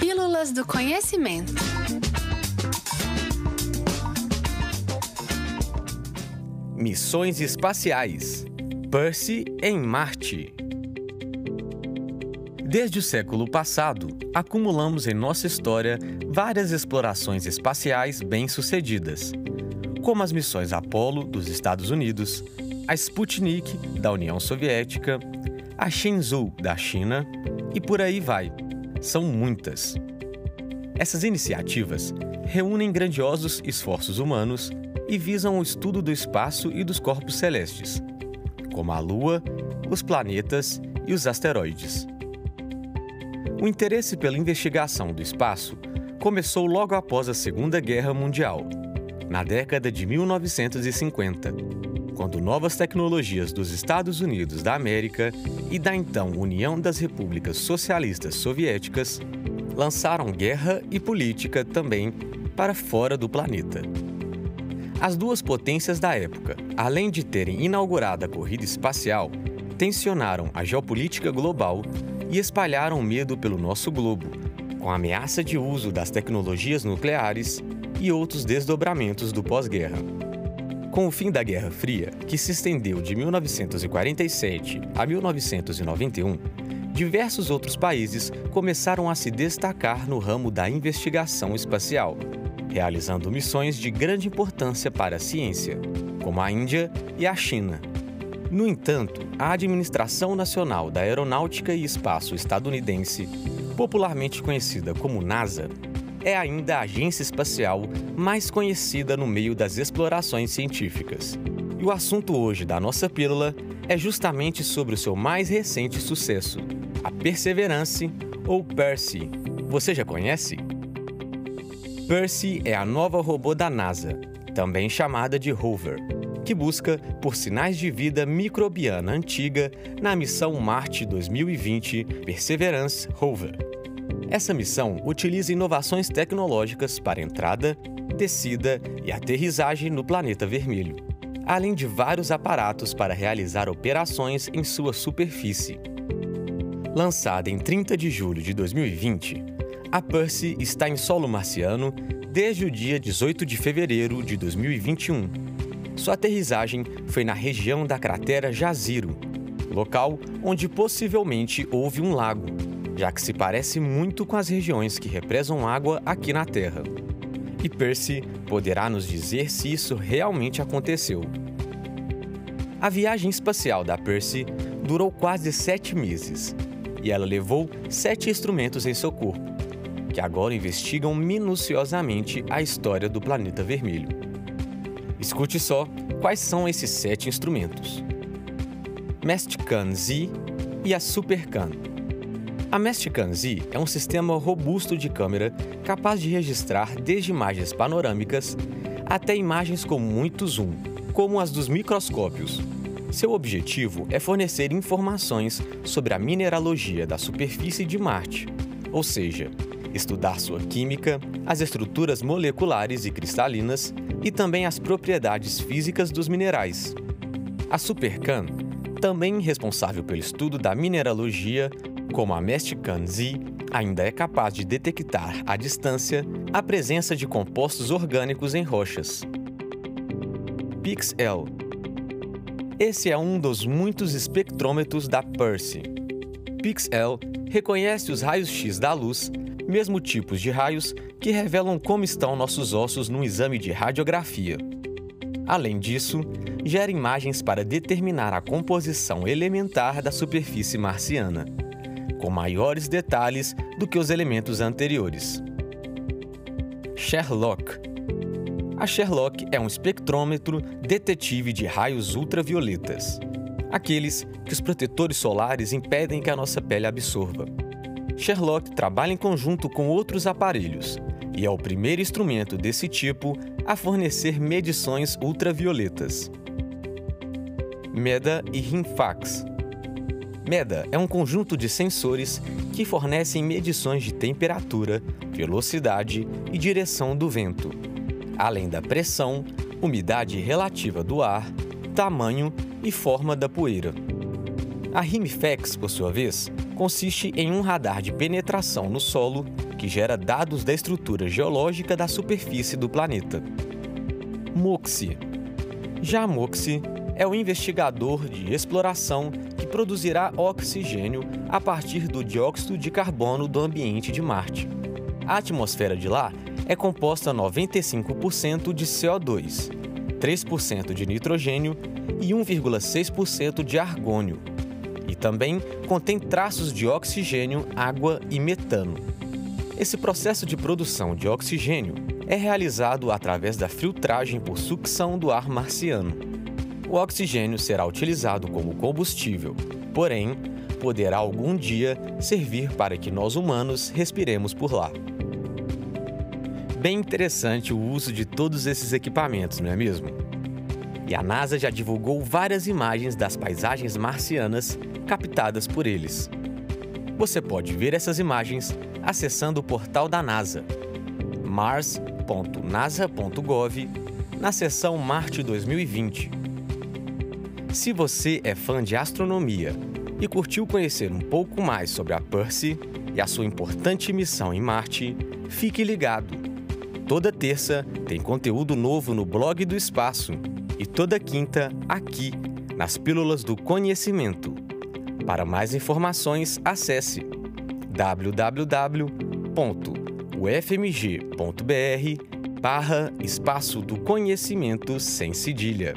Pílulas do Conhecimento. Missões espaciais. Percy em Marte. Desde o século passado, acumulamos em nossa história várias explorações espaciais bem-sucedidas, como as missões Apollo dos Estados Unidos, a Sputnik da União Soviética, a Shenzhou da China e por aí vai. São muitas. Essas iniciativas reúnem grandiosos esforços humanos e visam o estudo do espaço e dos corpos celestes, como a Lua, os planetas e os asteroides. O interesse pela investigação do espaço começou logo após a Segunda Guerra Mundial, na década de 1950, quando novas tecnologias dos Estados Unidos da América e da então União das Repúblicas Socialistas Soviéticas lançaram guerra e política também para fora do planeta. As duas potências da época, além de terem inaugurado a corrida espacial, tensionaram a geopolítica global e espalharam medo pelo nosso globo, com a ameaça de uso das tecnologias nucleares e outros desdobramentos do pós-guerra. Com o fim da Guerra Fria, que se estendeu de 1947 a 1991, diversos outros países começaram a se destacar no ramo da investigação espacial realizando missões de grande importância para a ciência, como a Índia e a China. No entanto, a Administração Nacional da Aeronáutica e Espaço estadunidense, popularmente conhecida como NASA, é ainda a agência espacial mais conhecida no meio das explorações científicas. E o assunto hoje da nossa pílula é justamente sobre o seu mais recente sucesso, a Perseverance ou Percy. Você já conhece? Percy é a nova robô da NASA, também chamada de Rover, que busca por sinais de vida microbiana antiga na missão Marte 2020 Perseverance Rover. Essa missão utiliza inovações tecnológicas para entrada, descida e aterrissagem no planeta vermelho, além de vários aparatos para realizar operações em sua superfície. Lançada em 30 de julho de 2020, a Percy está em solo marciano desde o dia 18 de fevereiro de 2021. Sua aterrissagem foi na região da cratera Jaziro, local onde possivelmente houve um lago, já que se parece muito com as regiões que represam água aqui na Terra. E Percy poderá nos dizer se isso realmente aconteceu. A viagem espacial da Percy durou quase sete meses e ela levou sete instrumentos em seu corpo que agora investigam minuciosamente a história do planeta vermelho. Escute só quais são esses sete instrumentos: Mestcan Z e a Supercan. A Mestcan Z é um sistema robusto de câmera capaz de registrar desde imagens panorâmicas até imagens com muito zoom, como as dos microscópios. Seu objetivo é fornecer informações sobre a mineralogia da superfície de Marte, ou seja, estudar sua química, as estruturas moleculares e cristalinas e também as propriedades físicas dos minerais. A Supercan, também responsável pelo estudo da mineralogia, como a Mestican Z, ainda é capaz de detectar à distância a presença de compostos orgânicos em rochas. PixL Esse é um dos muitos espectrômetros da Percy. PixL reconhece os raios-x da luz mesmo tipos de raios que revelam como estão nossos ossos num exame de radiografia. Além disso, gera imagens para determinar a composição elementar da superfície marciana, com maiores detalhes do que os elementos anteriores. Sherlock A Sherlock é um espectrômetro detetive de raios ultravioletas, aqueles que os protetores solares impedem que a nossa pele absorva. Sherlock trabalha em conjunto com outros aparelhos e é o primeiro instrumento desse tipo a fornecer medições ultravioletas. MEDA e RIMFAX MEDA é um conjunto de sensores que fornecem medições de temperatura, velocidade e direção do vento, além da pressão, umidade relativa do ar, tamanho e forma da poeira. A RIMFAX, por sua vez, consiste em um radar de penetração no solo que gera dados da estrutura geológica da superfície do planeta. MOXIE. Já MOXIE é o investigador de exploração produzirá oxigênio a partir do dióxido de carbono do ambiente de Marte. A atmosfera de lá é composta 95% de CO2, 3% de nitrogênio e 1,6% de argônio. E também contém traços de oxigênio, água e metano. Esse processo de produção de oxigênio é realizado através da filtragem por sucção do ar marciano. O oxigênio será utilizado como combustível, porém, poderá algum dia servir para que nós humanos respiremos por lá. Bem interessante o uso de todos esses equipamentos, não é mesmo? E a NASA já divulgou várias imagens das paisagens marcianas captadas por eles. Você pode ver essas imagens acessando o portal da NASA, mars.nasa.gov, na seção Marte 2020. Se você é fã de astronomia e curtiu conhecer um pouco mais sobre a Percy e a sua importante missão em Marte, fique ligado Toda terça tem conteúdo novo no blog do Espaço e toda quinta aqui, nas Pílulas do Conhecimento. Para mais informações, acesse www.ufmg.br barra Espaço do Conhecimento sem cedilha.